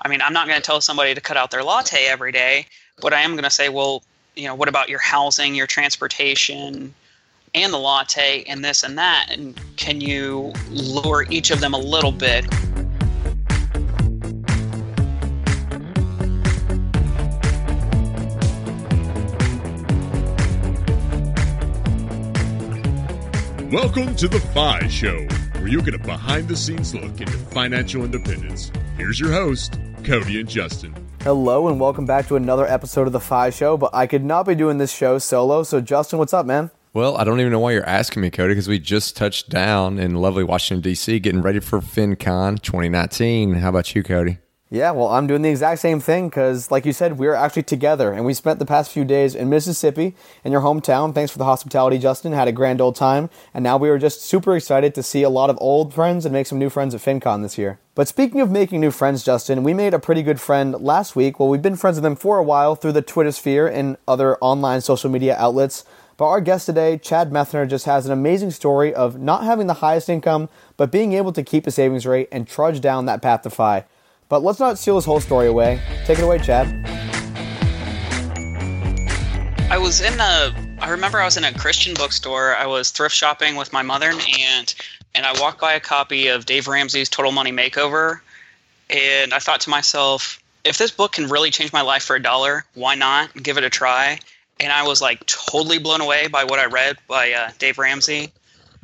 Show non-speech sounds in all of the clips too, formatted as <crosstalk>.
I mean, I'm not going to tell somebody to cut out their latte every day, but I am going to say, well, you know, what about your housing, your transportation, and the latte, and this and that? And can you lower each of them a little bit? Welcome to the FI Show, where you get a behind the scenes look into financial independence. Here's your host, Cody and Justin. Hello, and welcome back to another episode of the FI Show. But I could not be doing this show solo. So, Justin, what's up, man? Well, I don't even know why you're asking me, Cody, because we just touched down in lovely Washington, D.C., getting ready for FinCon 2019. How about you, Cody? Yeah, well, I'm doing the exact same thing because, like you said, we are actually together and we spent the past few days in Mississippi, in your hometown. Thanks for the hospitality, Justin. Had a grand old time. And now we were just super excited to see a lot of old friends and make some new friends at FinCon this year. But speaking of making new friends, Justin, we made a pretty good friend last week. Well, we've been friends with them for a while through the Twitter sphere and other online social media outlets. But our guest today, Chad Methner, just has an amazing story of not having the highest income, but being able to keep a savings rate and trudge down that path to FI. But let's not steal his whole story away. Take it away, Chad. I was in a. I remember I was in a Christian bookstore. I was thrift shopping with my mother and aunt, and I walked by a copy of Dave Ramsey's Total Money Makeover, and I thought to myself, if this book can really change my life for a dollar, why not give it a try? And I was like totally blown away by what I read by uh, Dave Ramsey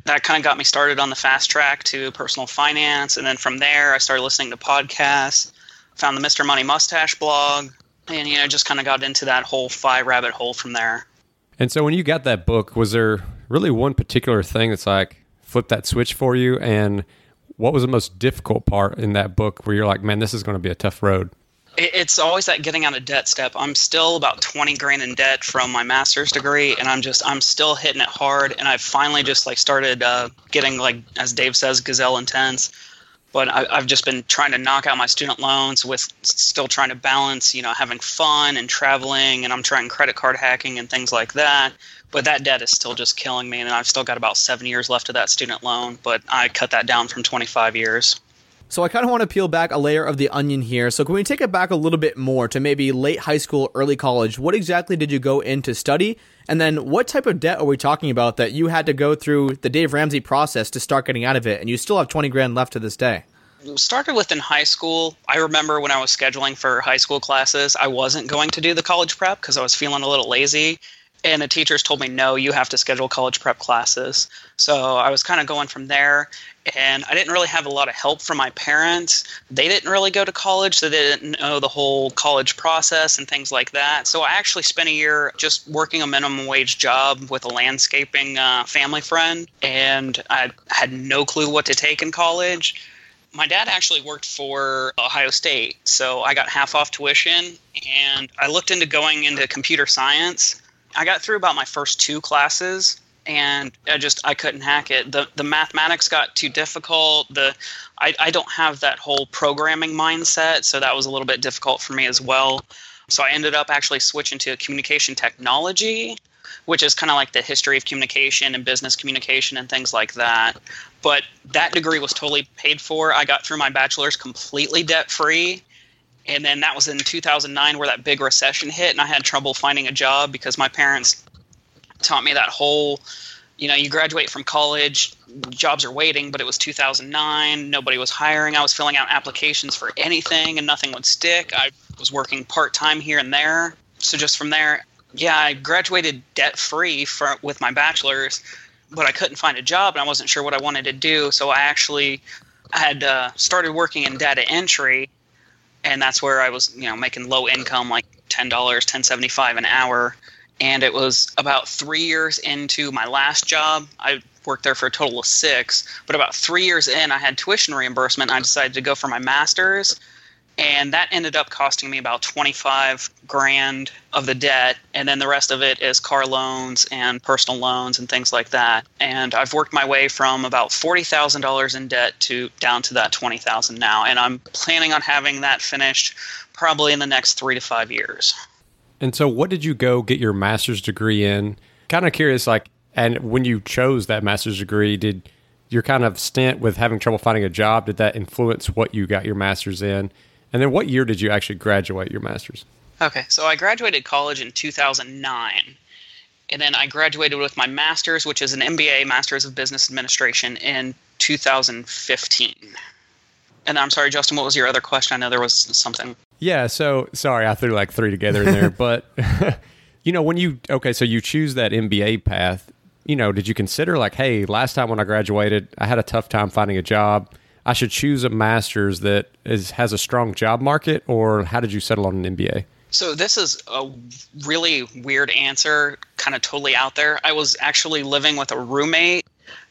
that kind of got me started on the fast track to personal finance. And then from there, I started listening to podcasts, found the Mr. Money Mustache blog, and, you know, just kind of got into that whole FI rabbit hole from there. And so when you got that book, was there really one particular thing that's like flip that switch for you? And what was the most difficult part in that book where you're like, man, this is going to be a tough road? It's always that getting out of debt step. I'm still about 20 grand in debt from my master's degree, and I'm just I'm still hitting it hard. And I've finally just like started uh, getting like as Dave says, gazelle intense. But I, I've just been trying to knock out my student loans with still trying to balance, you know, having fun and traveling, and I'm trying credit card hacking and things like that. But that debt is still just killing me, and I've still got about seven years left of that student loan. But I cut that down from 25 years. So I kind of want to peel back a layer of the onion here. So can we take it back a little bit more to maybe late high school, early college? What exactly did you go in to study? And then what type of debt are we talking about that you had to go through the Dave Ramsey process to start getting out of it? And you still have 20 grand left to this day. Started with within high school. I remember when I was scheduling for high school classes, I wasn't going to do the college prep because I was feeling a little lazy and the teachers told me no you have to schedule college prep classes. So i was kind of going from there and i didn't really have a lot of help from my parents. They didn't really go to college so they didn't know the whole college process and things like that. So i actually spent a year just working a minimum wage job with a landscaping uh, family friend and i had no clue what to take in college. My dad actually worked for Ohio State, so I got half off tuition and I looked into going into computer science I got through about my first two classes and I just I couldn't hack it. The the mathematics got too difficult. The I, I don't have that whole programming mindset, so that was a little bit difficult for me as well. So I ended up actually switching to communication technology, which is kind of like the history of communication and business communication and things like that. But that degree was totally paid for. I got through my bachelor's completely debt free and then that was in 2009 where that big recession hit and i had trouble finding a job because my parents taught me that whole you know you graduate from college jobs are waiting but it was 2009 nobody was hiring i was filling out applications for anything and nothing would stick. I was working part-time here and there. So just from there yeah i graduated debt free with my bachelor's but i couldn't find a job and i wasn't sure what i wanted to do. So i actually had uh, started working in data entry and that's where I was, you know, making low income, like ten dollars, ten seventy five an hour. And it was about three years into my last job. I worked there for a total of six, but about three years in, I had tuition reimbursement. I decided to go for my master's, and that ended up costing me about 25 grand of the debt. And then the rest of it is car loans and personal loans and things like that. And i've worked my way from about $40000 in debt to down to that 20000 now. And i'm planning on having that finished probably in the next three to five years. And so what did you go get your master's degree in? Kind of curious like and when you chose that master's degree did your kind of stint with having trouble finding a job did that influence what you got your master's in And then what year did you actually graduate your master's? Okay, so I graduated college in 2009. And then I graduated with my master's, which is an MBA, Master's of Business Administration, in 2015. And I'm sorry, Justin, what was your other question? I know there was something. Yeah, so sorry, I threw like three together in there, <laughs> but <laughs> you know, when you okay, so you choose that MBA path, you know, did you consider like, hey, last time when I graduated, I had a tough time finding a job. I should choose a master's that is has a strong job market, or how did you settle on an MBA? So this is a really weird answer, kind of totally out there. I was actually living with a roommate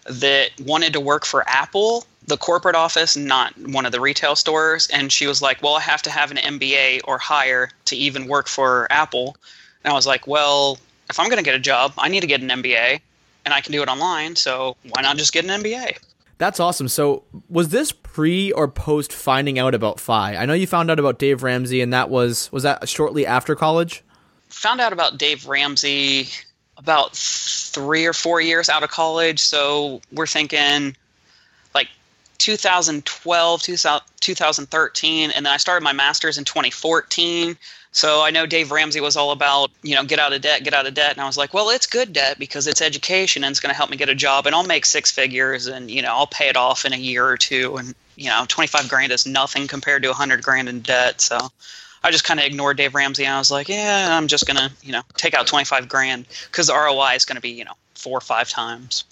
that wanted to work for Apple, the corporate office, not one of the retail stores, and she was like, "Well, I have to have an MBA or higher to even work for Apple." And I was like, "Well, if I'm going to get a job, I need to get an MBA, and I can do it online, so why not just get an MBA?" That's awesome. So, was this pre or post finding out about FI? I know you found out about Dave Ramsey, and that was was that shortly after college? Found out about Dave Ramsey about three or four years out of college. So we're thinking like 2012, 2013, and then I started my master's in 2014. So I know Dave Ramsey was all about, you know, get out of debt, get out of debt. And I was like, well, it's good debt because it's education and it's going to help me get a job and I'll make six figures and, you know, I'll pay it off in a year or two. And, you know, 25 grand is nothing compared to 100 grand in debt. So I just kind of ignored Dave Ramsey and I was like, yeah, I'm just going to, you know, take out 25 grand because the ROI is going to be, you know, four or five times.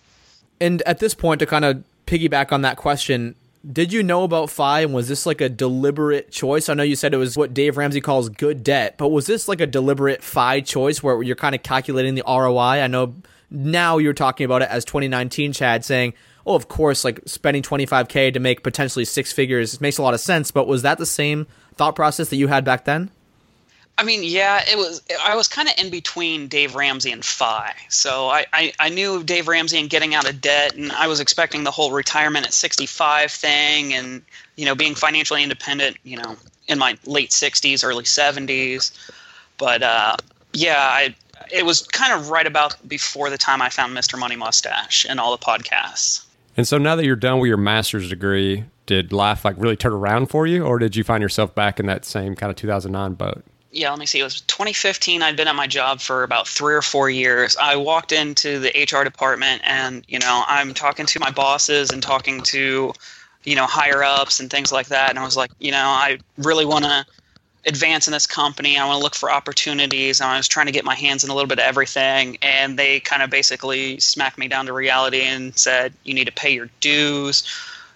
And at this point, to kind of piggyback on that question, did you know about Fi and was this like a deliberate choice? I know you said it was what Dave Ramsey calls good debt, but was this like a deliberate Fi choice where you're kind of calculating the ROI? I know now you're talking about it as 2019 Chad saying, "Oh, of course, like spending 25k to make potentially six figures makes a lot of sense." But was that the same thought process that you had back then? I mean, yeah, it was. I was kind of in between Dave Ramsey and Fi. So I, I, I, knew Dave Ramsey and getting out of debt, and I was expecting the whole retirement at 65 thing, and you know, being financially independent. You know, in my late 60s, early 70s. But uh, yeah, I it was kind of right about before the time I found Mr. Money Mustache and all the podcasts. And so now that you're done with your master's degree, did life like really turn around for you, or did you find yourself back in that same kind of 2009 boat? Yeah, let me see. It was 2015. I'd been at my job for about three or four years. I walked into the HR department, and you know, I'm talking to my bosses and talking to, you know, higher ups and things like that. And I was like, you know, I really want to advance in this company. I want to look for opportunities. And I was trying to get my hands in a little bit of everything. And they kind of basically smacked me down to reality and said, you need to pay your dues.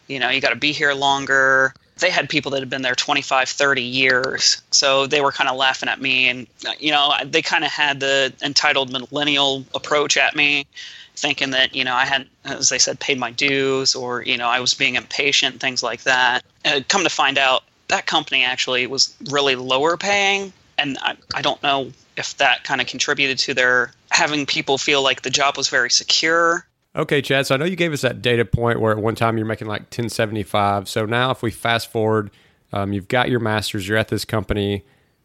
You know, you got to be here longer they had people that had been there 25 30 years. So they were kind of laughing at me and you know they kind of had the entitled millennial approach at me thinking that you know i hadn't as they said paid my dues or you know i was being impatient things like that. And come to find out that company actually was really lower paying and i, I don't know if that kind of contributed to their having people feel like the job was very secure Okay, Chad. So I know you gave us that data point where at one time you're making like 1075. So now if we fast forward, um, you've got your masters, you're at this company.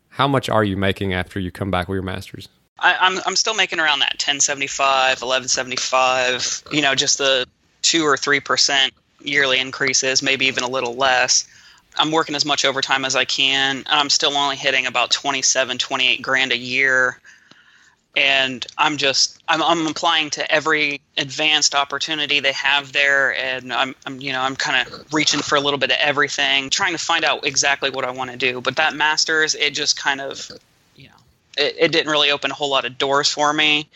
How much are you making after you come back with your masters? I, I'm I'm still making around that 1075, 1175. You know, just the two or three percent yearly increases, maybe even a little less. I'm working as much overtime as I can. I'm still only hitting about 27, 28 grand a year and I'm just I'm, I'm applying to every advanced opportunity they have there, and I'm, I'm you know I'm kind of reaching for a little bit of everything, trying to find out exactly what I want to do. But that masters, it just kind of you know it, it didn't really open a whole lot of doors for me.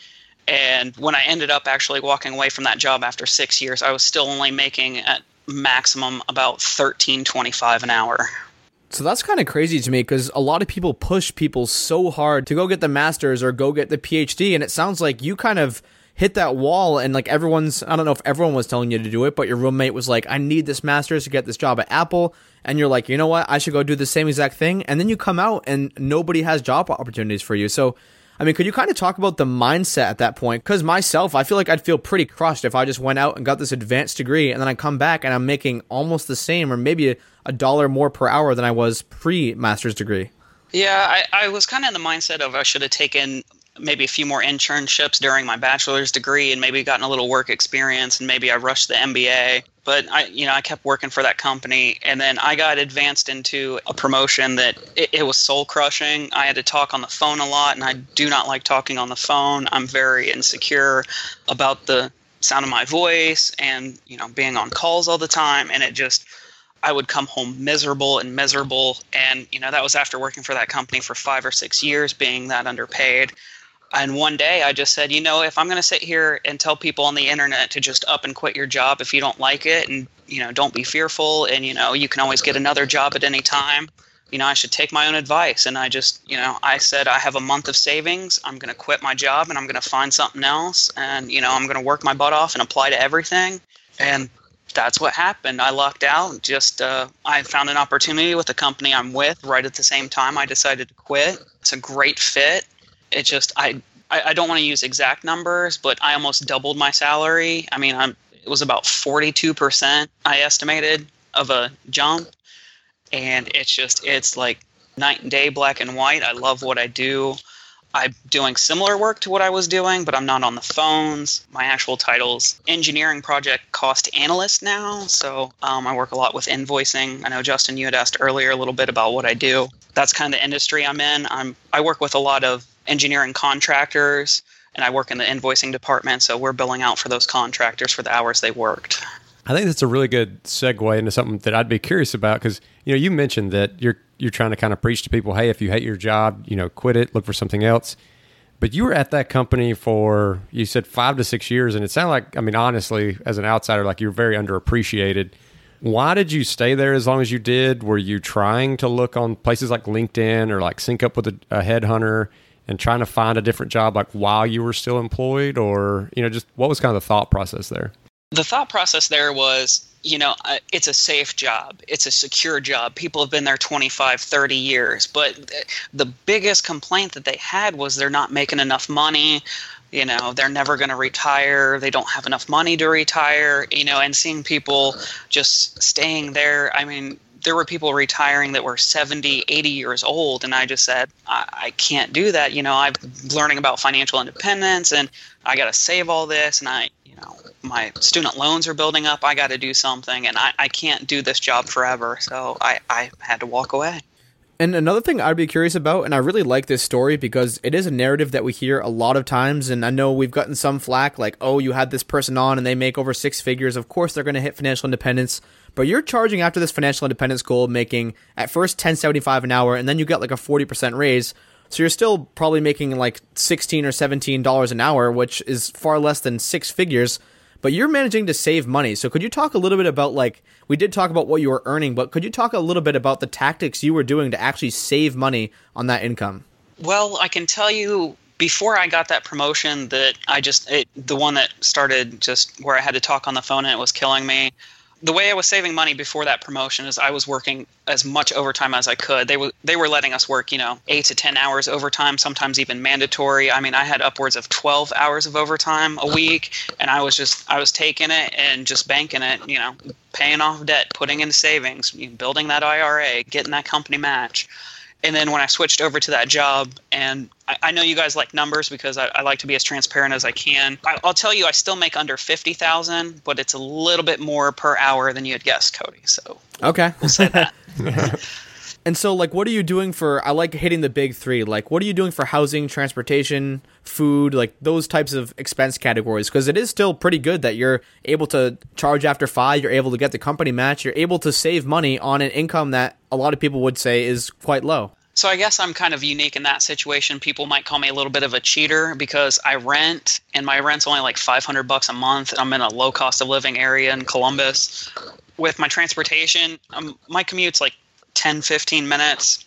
And when I ended up actually walking away from that job after six years, I was still only making at maximum about thirteen twenty five an hour. So that's kind of crazy to me because a lot of people push people so hard to go get the master's or go get the PhD. And it sounds like you kind of hit that wall and like everyone's, I don't know if everyone was telling you to do it, but your roommate was like, I need this master's to get this job at Apple. And you're like, you know what? I should go do the same exact thing. And then you come out and nobody has job opportunities for you. So I mean, could you kind of talk about the mindset at that point? Because myself, I feel like I'd feel pretty crushed if I just went out and got this advanced degree and then I come back and I'm making almost the same or maybe a, dollar more per hour than I was pre master's degree. Yeah, I, I was kind of in the mindset of I should have taken maybe a few more internships during my bachelor's degree and maybe gotten a little work experience and maybe I rushed the MBA. But I, you know, I kept working for that company, and then I got advanced into a promotion that it, it was soul crushing. I had to talk on the phone a lot, and I do not like talking on the phone. I'm very insecure about the sound of my voice, and you know, being on calls all the time, and it just. I would come home miserable and miserable. And, you know, that was after working for that company for five or six years, being that underpaid and one day I just said, you know, if I'm going to sit here and tell people on the internet to just up and quit your job if you don't like it and, you know, don't be fearful and, you know, you can always get another job at any time, you know, I should take my own advice. And I just, you know, I said, I have a month of savings. I'm going to quit my job and I'm going to find something else. And, you know, I'm going to work my butt off and apply to everything. And that's what happened. I lucked out. Just, uh, I found an opportunity with the company I'm with right at the same time I decided to quit. It's a great fit it just I I, don't want to use exact numbers, but I almost doubled my salary. I mean, I'm it was about 42% I estimated of a jump, and it's just it's like night and day, black and white. I love what I do. I'm doing similar work to what I was doing, but I'm not on the phones. My actual title's engineering project cost analyst now. So um, I work a lot with invoicing. I know Justin, you had asked earlier a little bit about what I do. That's kind of the industry I'm in. I'm I work with a lot of engineering contractors, and I work in the invoicing department. So we're billing out for those contractors for the hours they worked. I think that's a really good segue into something that I'd be curious about because you know you mentioned that you're you're trying to kind of preach to people, hey, if you hate your job, you know, quit it, look for something else. But you were at that company for you said five to six years, and it sounded like I mean honestly, as an outsider, like you're very underappreciated. Why did you stay there as long as you did? Were you trying to look on places like LinkedIn or like sync up with a, a headhunter? And trying to find a different job like while you were still employed or you know just what was kind of the thought process there? The thought process there was you know uh, it's a safe job. It's a secure job. People have been there 25 30 years. But the biggest complaint that they had was they're not making enough money. You know they're never going to retire. They don't have enough money to retire you know and seeing people just staying there i mean there were people retiring that were 70, 80 years old. And I just said, I, I can't do that. You know, I'm learning about financial independence and I got to save all this. And I, you know, my student loans are building up. I got to do something and I, I can't do this job forever. So I, I had to walk away. And another thing I'd be curious about, and I really like this story because it is a narrative that we hear a lot of times. And I know we've gotten some flack like, oh, you had this person on and they make over six figures. Of course, they're going to hit financial independence but you're charging after this financial independence goal, making at first 1075 an hour, and then you get like a 40% raise. So you're still probably making like 16 or 17 dollars an hour, which is far less than six figures. But you're managing to save money. So could you talk a little bit about like we did talk about what you were earning, but could you talk a little bit about the tactics you were doing to actually save money on that income? Well, I can tell you before I got that promotion that I just it, the one that started just where I had to talk on the phone and it was killing me the way I was saving money before that promotion is I was working as much overtime as I could. They were they were letting us work, you know, eight to ten hours overtime, sometimes even mandatory. I mean, I had upwards of twelve hours of overtime a week, and I was just I was taking it and just banking it, you know, paying off debt, putting in savings, building that IRA, getting that company match and then when I switched over to that job, and I, I know you guys like numbers because I, I, like to be as transparent as I can. I, will tell you, I still make under fifty thousand, but it's a little bit more per hour than you had guessed, Cody. So okay, we'll say that. <laughs> And so, like, what are you doing for? I like hitting the big three. Like, what are you doing for housing, transportation, food, like those types of expense categories? Because it is still pretty good that you're able to charge after FI. You're able to get the company match. You're able to save money on an income that a lot of people would say is quite low. So I guess I'm kind of unique in that situation. People might call me a little bit of a cheater because I rent and my rent's only like 500 bucks a month. I'm in a low cost of living area in Columbus. With my transportation, um, my commute's like 10, 15 minutes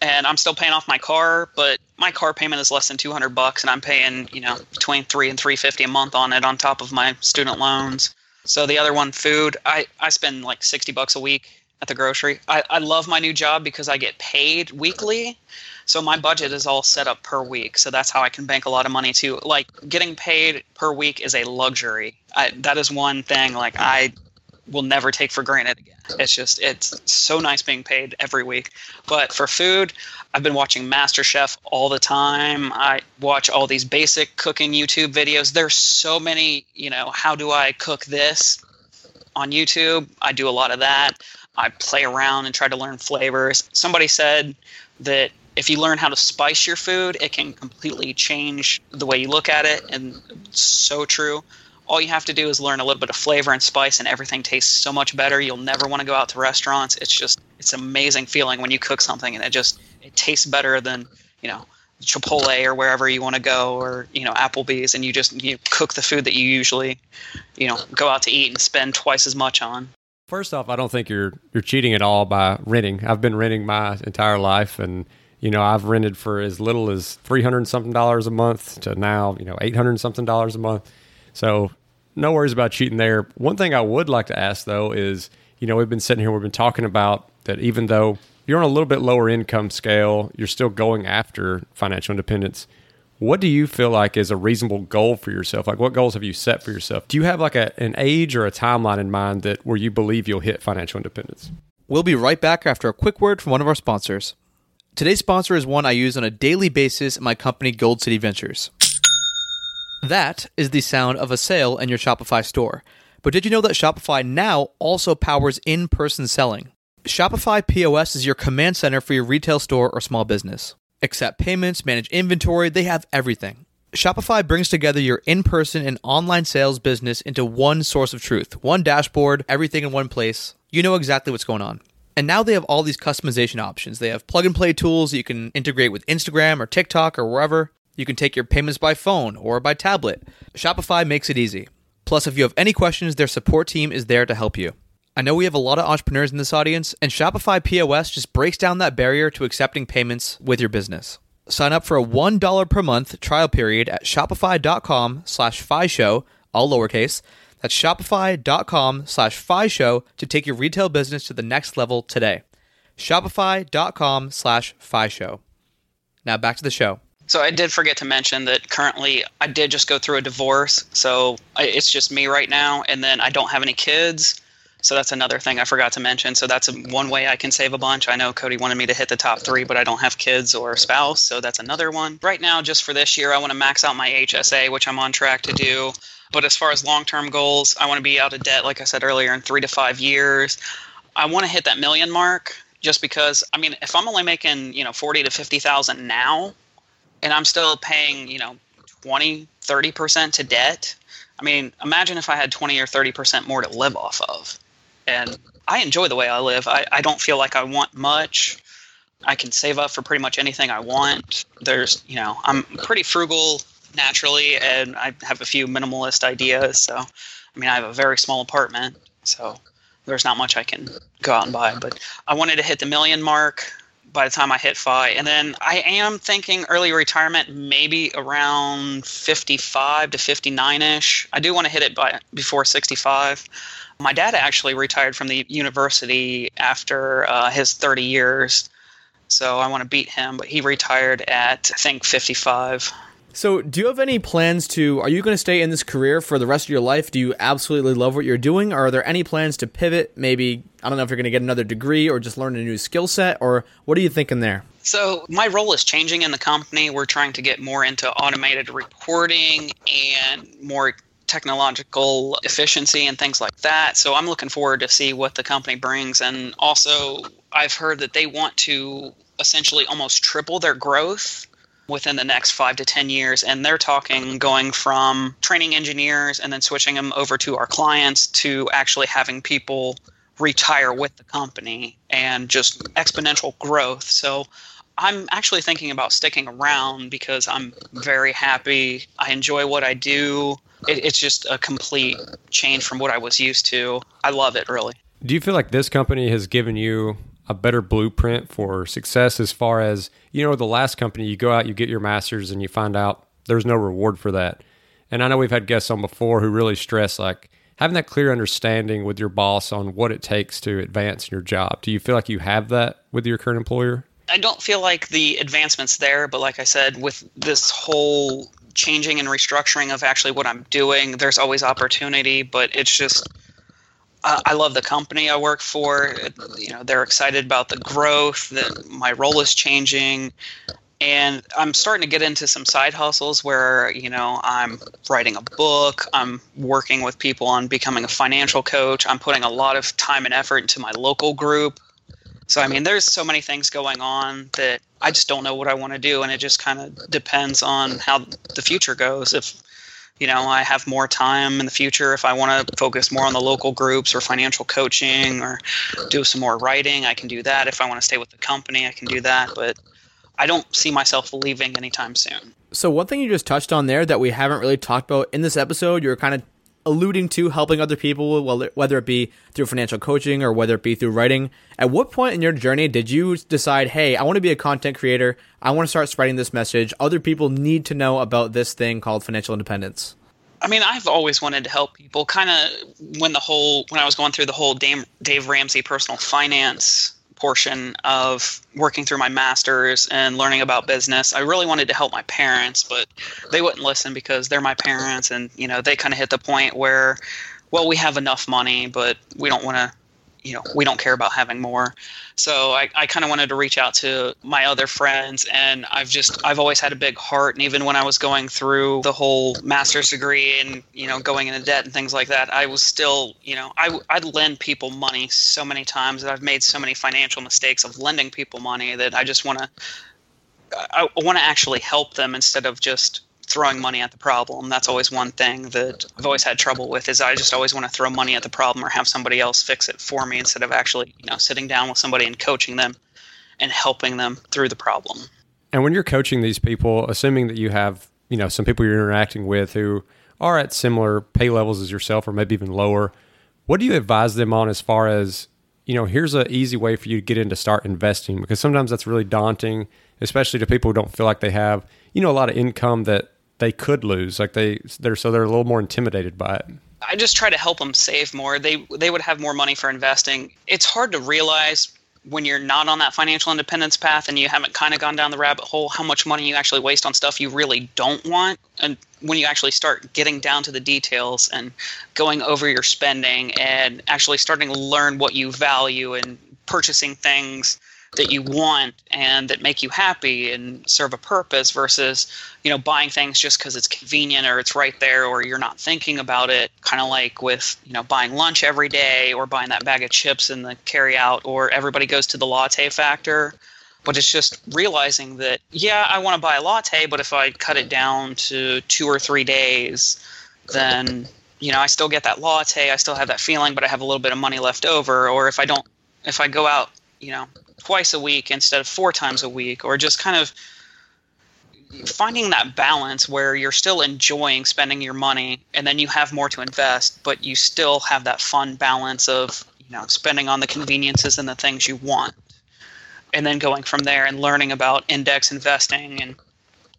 and I'm still paying off my car, but my car payment is less than 200 bucks and I'm paying, you know, between 3 and 350 a month on it on top of my student loans. So the other one, food, I, I spend like 60 bucks a week at the grocery. I, I love my new job because I get paid weekly. So my budget is all set up per week. So that's how I can bank a lot of money too. Like getting paid per week is a luxury. I, that is one thing like I will never take for granted again. It's just it's so nice being paid every week. But for food, I've been watching MasterChef all the time. I watch all these basic cooking YouTube videos. There's so many, you know, how do I cook this? on YouTube. I do a lot of that. I play around and try to learn flavors. Somebody said that if you learn how to spice your food, it can completely change the way you look at it. And it's so true. All you have to do is learn a little bit of flavor and spice, and everything tastes so much better. You'll never want to go out to restaurants. It's just, it's an amazing feeling when you cook something and it just, it tastes better than, you know, Chipotle or wherever you want to go, or you know Applebee's, and you just you cook the food that you usually, you know, go out to eat and spend twice as much on. First off, I don't think you're you're cheating at all by renting. I've been renting my entire life, and you know I've rented for as little as three hundred something dollars a month to now you know eight hundred something dollars a month. So no worries about cheating there. One thing I would like to ask though is you know we've been sitting here we've been talking about that even though you're on a little bit lower income scale, you're still going after financial independence. What do you feel like is a reasonable goal for yourself? Like, what goals have you set for yourself? Do you have like a, an age or a timeline in mind that where you believe you'll hit financial independence? We'll be right back after a quick word from one of our sponsors. Today's sponsor is one I use on a daily basis in my company, Gold City Ventures. That is the sound of a sale in your Shopify store. But did you know that Shopify now also powers in person selling? Shopify POS is your command center for your retail store or small business. Accept payments, manage inventory, they have everything. Shopify brings together your in person and online sales business into one source of truth, one dashboard, everything in one place. You know exactly what's going on. And now they have all these customization options. They have plug and play tools you can integrate with Instagram or TikTok or wherever. You can take your payments by phone or by tablet. Shopify makes it easy. Plus, if you have any questions, their support team is there to help you. I know we have a lot of entrepreneurs in this audience, and Shopify POS just breaks down that barrier to accepting payments with your business. Sign up for a $1 per month trial period at shopify.com slash show, all lowercase. That's shopify.com slash show to take your retail business to the next level today. Shopify.com slash show. Now back to the show. So I did forget to mention that currently I did just go through a divorce. So it's just me right now, and then I don't have any kids. So that's another thing I forgot to mention. So that's one way I can save a bunch. I know Cody wanted me to hit the top three, but I don't have kids or a spouse. So that's another one. Right now, just for this year, I want to max out my HSA, which I'm on track to do. But as far as long term goals, I want to be out of debt, like I said earlier, in three to five years. I want to hit that million mark just because, I mean, if I'm only making, you know, 40 to 50,000 now and I'm still paying, you know, 20, 30% to debt, I mean, imagine if I had 20 or 30% more to live off of and I enjoy the way I live. I, I don't feel like I want much. I can save up for pretty much anything I want. There's, you know, I'm pretty frugal naturally, and I have a few minimalist ideas. So, I mean, I have a very small apartment, so there's not much I can go out and buy. But I wanted to hit the million mark by the time I hit FI. And then I am thinking early retirement, maybe around 55 to 59 ish. I do want to hit it by before 65. My dad actually retired from the university after uh, his 30 years. So I want to beat him, but he retired at, I think, 55. So, do you have any plans to? Are you going to stay in this career for the rest of your life? Do you absolutely love what you're doing? Or are there any plans to pivot? Maybe, I don't know if you're going to get another degree or just learn a new skill set, or what are you thinking there? So, my role is changing in the company. We're trying to get more into automated reporting and more technological efficiency and things like that. So I'm looking forward to see what the company brings. And also, I've heard that they want to essentially almost triple their growth within the next five to 10 years. And they're talking going from training engineers and then switching them over to our clients to actually having people retire with the company and just exponential growth. So I'm actually thinking about sticking around because I'm very happy. I enjoy what I do. It, it's just a complete change from what I was used to. I love it, really. Do you feel like this company has given you a better blueprint for success as far as, you know, the last company, you go out, you get your master's, and you find out there's no reward for that? And I know we've had guests on before who really stress like having that clear understanding with your boss on what it takes to advance in your job. Do you feel like you have that with your current employer? I don't feel like the advancements there, but like I said, with this whole changing and restructuring of actually what I'm doing, there's always opportunity, but it's just uh, I love the company I work for. You know, they're excited about the growth, that my role is changing. and I'm starting to get into some side hustles where you know I'm writing a book, I'm working with people on becoming a financial coach, I'm putting a lot of time and effort into my local group. So I mean, there's so many things going on that I just don't know what I want to do, and it just kind of depends on how the future goes. If you know I have more time in the future, if I want to focus more on the local groups or financial coaching or do some more writing, I can do that. If I want to stay with the company, I can do that. But I don't see myself leaving anytime soon. So one thing you just touched on there that we haven't really talked about in this episode, you're kind of alluding to helping other people, whether it be through financial coaching or whether it be through writing. At what point in your journey did you decide, hey, I want to be a content creator. I want to start spreading this message. Other people need to know about this thing called financial independence. I mean, I've always wanted to help people. Kind of when the whole when I was going through the whole Dave, Dave Ramsey personal finance portion of working through my master's and learning about business. I really wanted to help my parents, but they wouldn't listen because they're my parents and you know, they kind of hit the point where well, we have enough money, but we don't want to you know we don't care about having more. So i, I kind of wanted to reach out to my other friends and i've just i've always had a big heart and even when i was going through the whole master's degree and you know going into debt and things like that i was still you know I, i'd lend people money so many times that i've made so many financial mistakes of lending people money that i just want to I want to actually help them instead of just throwing money at the problem. That's always one thing that I've always had trouble with is I just always want to throw money at the problem or have somebody else fix it for me instead of actually, you know, sitting down with somebody and coaching them and helping them through the problem. And when you're coaching these people, assuming that you have, you know, some people you're interacting with who are at similar pay levels as yourself or maybe even lower, what do you advise them on as far as, you know, here's an easy way for you to get in to start investing because sometimes that's really daunting, especially to people who don't feel like they have, you know, a lot of income that they could lose. Like they they're so they're a little more intimidated by it. I just try to help them save more. They they would have more money for investing. It's hard to realize when you're not on that financial independence path and you haven't kind of gone down the rabbit hole how much money you actually waste on stuff you really don't want and when you actually start getting down to the details and going over your spending and actually starting to learn what you value and purchasing things that you want and that make you happy and serve a purpose versus you know buying things just because it's convenient or it's right there or you're not thinking about it kind of like with you know buying lunch every day or buying that bag of chips in the carry out or everybody goes to the latte factor. But it's just realizing that yeah i want to buy a latte but if i cut it down to two or three days then you know i still get that latte i still have that feeling but i have a little bit of money left over. Or if i don't if i go out you know twice a week instead of four times a week, or just kind of finding that balance where you're still enjoying spending your money and then you have more to invest, but you still have that fun balance of you know spending on the conveniences and the things you want, and then going from there and learning about index investing and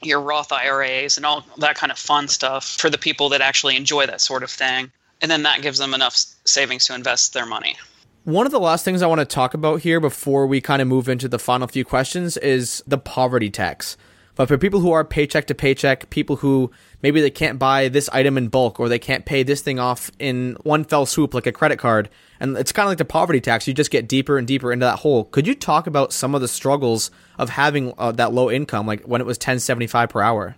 your Roth IRAs and all that kind of fun stuff for the people that actually enjoy that sort of thing. And then that gives them enough savings to invest their money. One of the last things I want to talk about here before we kind of move into the final few questions is the poverty tax. But for people who are paycheck to paycheck, people who maybe they can't buy this item in bulk or they can't pay this thing off in one fell swoop like a credit card, and it's kind of like the poverty tax, you just get deeper and deeper into that hole. Could you talk about some of the struggles of having uh, that low income, like when it was 1075 per hour?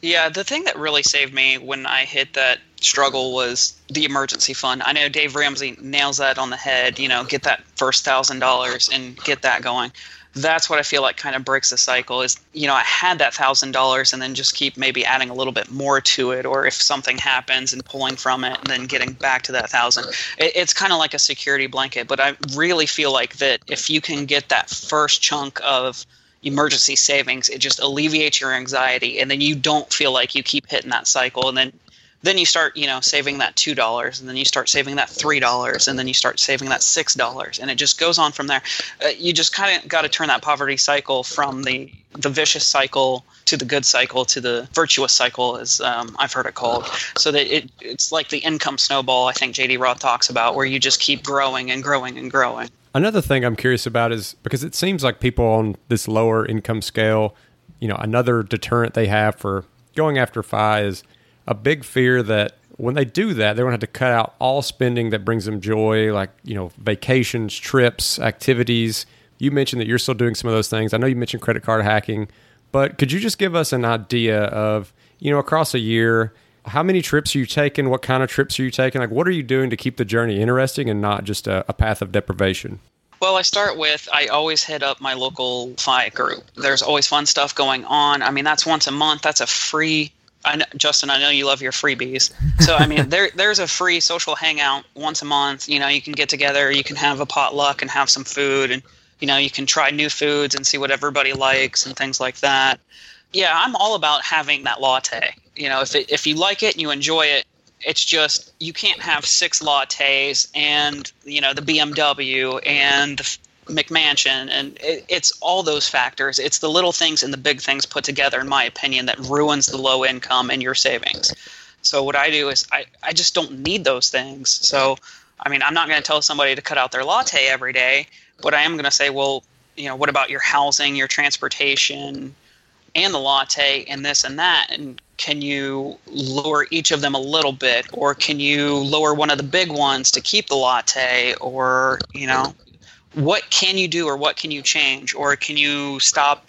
Yeah, the thing that really saved me when I hit that struggle was the emergency fund. I know Dave Ramsey nails that on the head, you know, get that first thousand dollars and get that going. That's what I feel like kind of breaks the cycle is, you know, I had that thousand dollars and then just keep maybe adding a little bit more to it, or if something happens and pulling from it and then getting back to that thousand. It, it's kind of like a security blanket, but I really feel like that if you can get that first chunk of emergency savings it just alleviates your anxiety and then you don't feel like you keep hitting that cycle and then then you start you know saving that two dollars and then you start saving that three dollars and then you start saving that six dollars and it just goes on from there. Uh, you just kind of got to turn that poverty cycle from the the vicious cycle to the good cycle to the virtuous cycle as um, i've heard it called. So that it, it's like the income snowball i think jd roth talks about where you just keep growing and growing and growing. Another thing I'm curious about is because it seems like people on this lower income scale, you know, another deterrent they have for going after FI is a big fear that when they do that, they're going to have to cut out all spending that brings them joy, like, you know, vacations, trips, activities. You mentioned that you're still doing some of those things. I know you mentioned credit card hacking, But could you just give us an idea of, you know, across a year, how many trips are you taking? What kind of trips are you taking? Like, what are you doing to keep the journey interesting and not just a, a path of deprivation? Well, I start with I always hit up my local FI group. There's always fun stuff going on. I mean, that's once a month. That's a free. I know, Justin, I know you love your freebies. So I mean, <laughs> there there's a free social hangout once a month. You know, you can get together, you can have a potluck and have some food, and you know, you can try new foods and see what everybody likes and things like that. Yeah, I'm all about having that latte. You know, if it, if you like it and you enjoy it, it's just you can't have six lattes and you know the BMW and the McMansion, and it, it's all those factors. It's the little things and the big things put together, in my opinion, that ruins the low income and your savings. So what I do is I, I just don't need those things. So I mean I'm not going to tell somebody to cut out their latte every day, but I am going to say, well, you know, what about your housing, your transportation, and the latte, and this and that, and can you lower each of them a little bit or can you lower one of the big ones to keep the latte or you know what can you do or what can you change or can you stop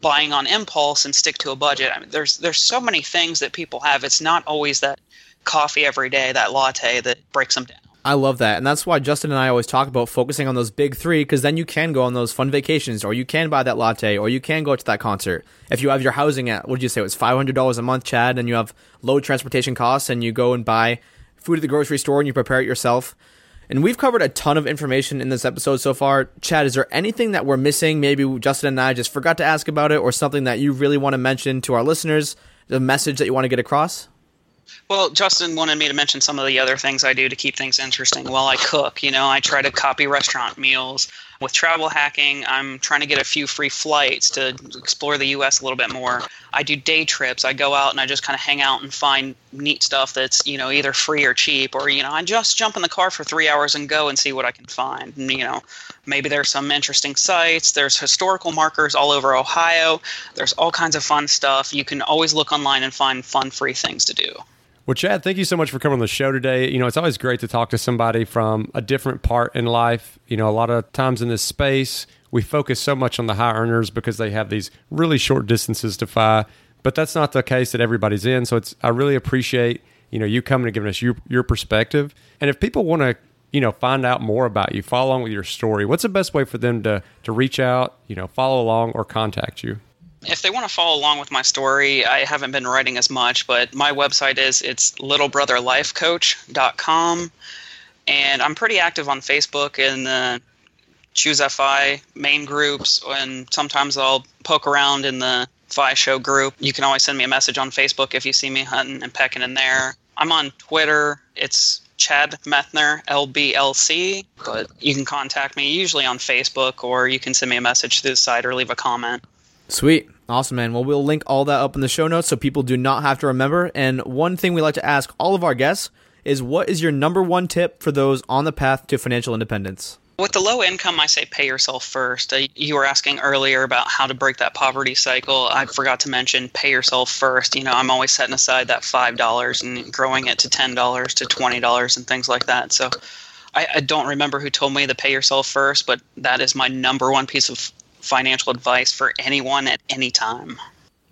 buying on impulse and stick to a budget I mean, there's there's so many things that people have it's not always that coffee every day that latte that breaks them down I love that. And that's why Justin and I always talk about focusing on those big three because then you can go on those fun vacations or you can buy that latte or you can go to that concert. If you have your housing at, what did you say, it was $500 a month, Chad, and you have low transportation costs and you go and buy food at the grocery store and you prepare it yourself. And we've covered a ton of information in this episode so far. Chad, is there anything that we're missing? Maybe Justin and I just forgot to ask about it or something that you really want to mention to our listeners, the message that you want to get across? Well, Justin wanted me to mention some of the other things I do to keep things interesting while I cook. You know, I try to copy restaurant meals. With travel hacking, I'm trying to get a few free flights to explore the U.S. a little bit more. I do day trips. I go out and I just kind of hang out and find neat stuff that's, you know, either free or cheap, or, you know, I just jump in the car for three hours and go and see what I can find. And, you know, maybe there's some interesting sites. There's historical markers all over Ohio. There's all kinds of fun stuff. You can always look online and find fun, free things to do. Well, Chad, thank you so much for coming on the show today. You know, it's always great to talk to somebody from a different part in life. You know, a lot of times in this space, we focus so much on the high earners because they have these really short distances to fly, but that's not the case that everybody's in. So it's I really appreciate, you know, you coming and giving us your your perspective. And if people want to you know find out more about you follow along with your story what's the best way for them to to reach out you know follow along or contact you if they want to follow along with my story, I haven't been writing as much, but my website is it's littlebrotherlifecoach.com, and I'm pretty active on Facebook in the uh, Choose FI main groups, and sometimes I'll poke around in the FI show group. You can always send me a message on Facebook if you see me hunting and pecking in there. I'm on Twitter. It's Chad Methner, LBLC, but you can contact me usually on Facebook or you can send me a message through the site or leave a comment. Sweet. Awesome, man. Well, we'll link all that up in the show notes so people do not have to remember. And one thing we like to ask all of our guests is what is your number one tip for those on the path to financial independence? With the low income, I say pay yourself first. Uh, you were asking earlier about how to break that poverty cycle. I forgot to mention pay yourself first. You know, I'm always setting aside that $5 and growing it to $10 to $20 and things like that. So I, I don't remember who told me to pay yourself first, but that is my number one piece of financial advice for anyone at any time.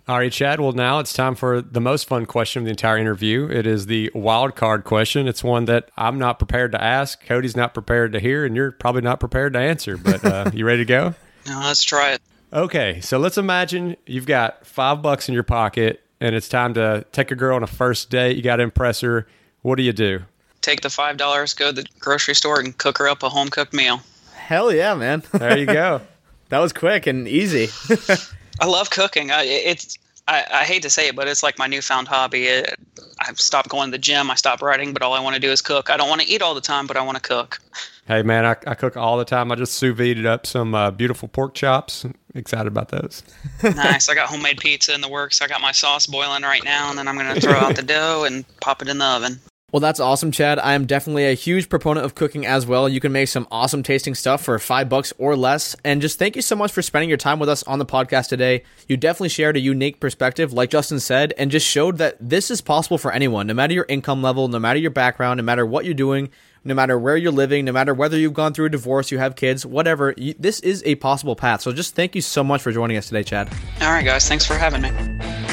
All right, Chad. Well, now it's time for the most fun question of the entire interview. It is the wild card question. It's one that I'm not prepared to ask, Cody's not prepared to hear, and you're probably not prepared to answer. But uh, <laughs> you ready to go? No, let's try it. Okay, so let's imagine you've got five bucks in your pocket, and it's time to take a girl on a first date. You got to impress her. What do you do? Take the five dollars, go to the grocery store, and cook her up a home cooked meal. Hell yeah, man! There you go. <laughs> That was quick and easy. <laughs> I love cooking. I, it's I, I, hate to say it, but it's like my newfound hobby. It, I've stopped going to the gym. I stopped writing, but all I want to do is cook. I don't want to eat all the time, but I want to cook. Hey man, I, I cook all the time. I just sous vide up some uh, beautiful pork chops. I'm excited about those. <laughs> nice. I got <laughs> homemade pizza in the works. I got my sauce boiling right now, and then I'm going to throw out the dough and pop it in the oven. Well, that's awesome, Chad. I am definitely a huge proponent of cooking as well. You can make some awesome tasting stuff for five bucks or less. And just thank you so much for spending your time with us on the podcast today. You definitely shared a unique perspective, like Justin said, and just showed that this is possible for anyone, no matter your income level, no matter your background, no matter what you're doing. no matter where you're living, no matter whether you've gone through a divorce, you have kids, whatever. You, this is a possible path. So just thank you so much for joining us today, Chad. All right, guys. Thanks for having me.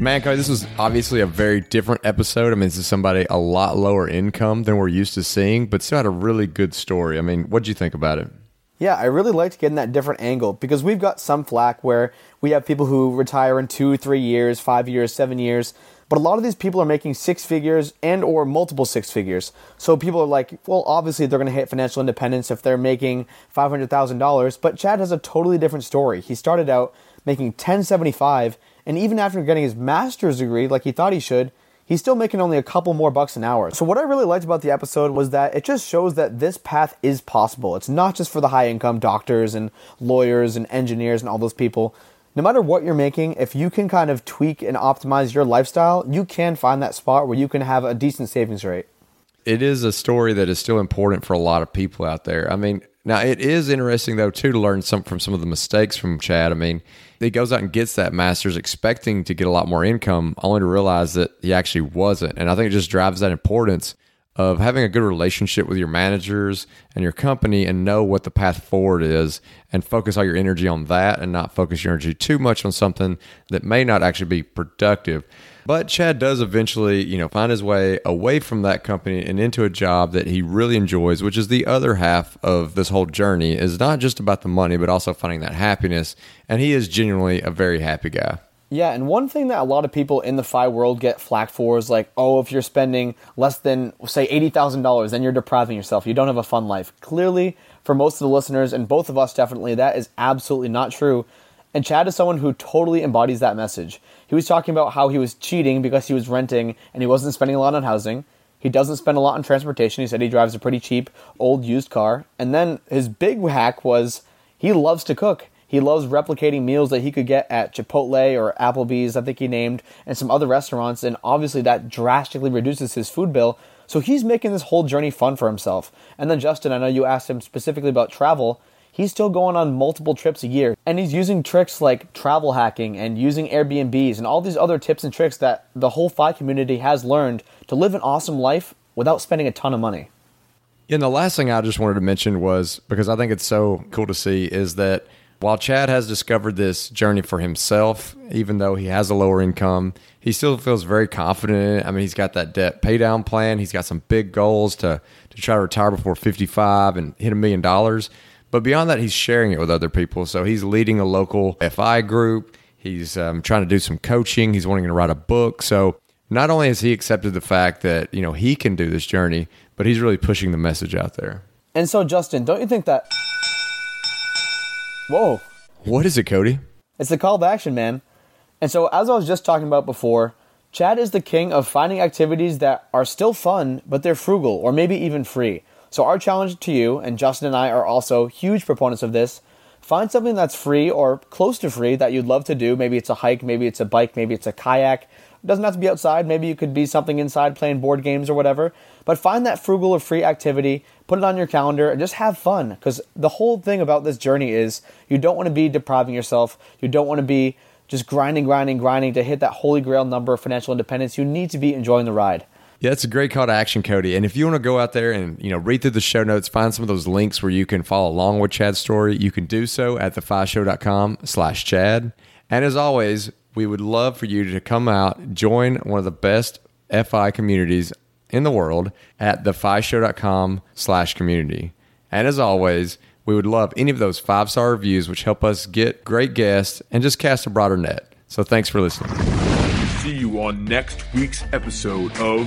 Man, Cody, this was obviously a very different episode. I mean, this is somebody a lot lower income than we're used to seeing, but still had a really good story. I mean, what'd you think about it? Yeah, I really liked getting that different angle because we've got some flack where we have people who retire in two, three years, five years, seven years, but a lot of these people are making six figures and or multiple six figures. So people are like, well, obviously they're going to hit financial independence if they're making five hundred thousand dollars. But Chad has a totally different story. He started out making ten seventy five and even after getting his master's degree, like he thought he should, he's still making only a couple more bucks an hour. So, what I really liked about the episode was that it just shows that this path is possible. It's not just for the high income doctors and lawyers and engineers and all those people. No matter what you're making, if you can kind of tweak and optimize your lifestyle, you can find that spot where you can have a decent savings rate. It is a story that is still important for a lot of people out there. I mean, now it is interesting though too to learn some from some of the mistakes from Chad. I mean, he goes out and gets that master's expecting to get a lot more income, only to realize that he actually wasn't. And I think it just drives that importance of having a good relationship with your managers and your company and know what the path forward is and focus all your energy on that and not focus your energy too much on something that may not actually be productive. But Chad does eventually, you know, find his way away from that company and into a job that he really enjoys, which is the other half of this whole journey is not just about the money, but also finding that happiness. And he is genuinely a very happy guy. Yeah, and one thing that a lot of people in the FI world get flack for is like, oh, if you're spending less than, say, $80,000, then you're depriving yourself. You don't have a fun life. Clearly, for most of the listeners, and both of us definitely, that is absolutely not true. And Chad is someone who totally embodies that message. He was talking about how he was cheating because he was renting and he wasn't spending a lot on housing. He doesn't spend a lot on transportation. He said he drives a pretty cheap old used car. And then his big hack was he loves to cook. He loves replicating meals that he could get at Chipotle or Applebee's, I think he named, and some other restaurants. And obviously, that drastically reduces his food bill. So he's making this whole journey fun for himself. And then, Justin, I know you asked him specifically about travel he's still going on multiple trips a year. And he's using tricks like travel hacking and using Airbnbs and all these other tips and tricks that the whole FI community has learned to live an awesome life without spending a ton of money. And the last thing I just wanted to mention was because I think it's so cool to see is that while Chad has discovered this journey for himself, even though he has a lower income, he still feels very confident. I mean, he's got that debt pay down plan. He's got some big goals to, to try to retire before 55 and hit a million dollars. But beyond that, he's sharing it with other people. So he's leading a local FI group. He's um, trying to do some coaching. He's wanting to write a book. So not only has he accepted the fact that you know he can do this journey, but he's really pushing the message out there. And so, Justin, don't you think that? Whoa! What is it, Cody? It's the call to action, man. And so, as I was just talking about before, Chad is the king of finding activities that are still fun, but they're frugal or maybe even free. So, our challenge to you, and Justin and I are also huge proponents of this find something that's free or close to free that you'd love to do. Maybe it's a hike, maybe it's a bike, maybe it's a kayak. It doesn't have to be outside. Maybe you could be something inside playing board games or whatever. But find that frugal or free activity, put it on your calendar, and just have fun. Because the whole thing about this journey is you don't want to be depriving yourself. You don't want to be just grinding, grinding, grinding to hit that holy grail number of financial independence. You need to be enjoying the ride. Yeah, it's a great call to action, Cody. And if you want to go out there and you know read through the show notes, find some of those links where you can follow along with Chad's story, you can do so at thefishow.com slash Chad. And as always, we would love for you to come out, join one of the best FI communities in the world at thefishow.com slash community. And as always, we would love any of those five star reviews, which help us get great guests and just cast a broader net. So thanks for listening see you on next week's episode of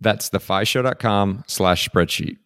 That's thefishow.com slash spreadsheet.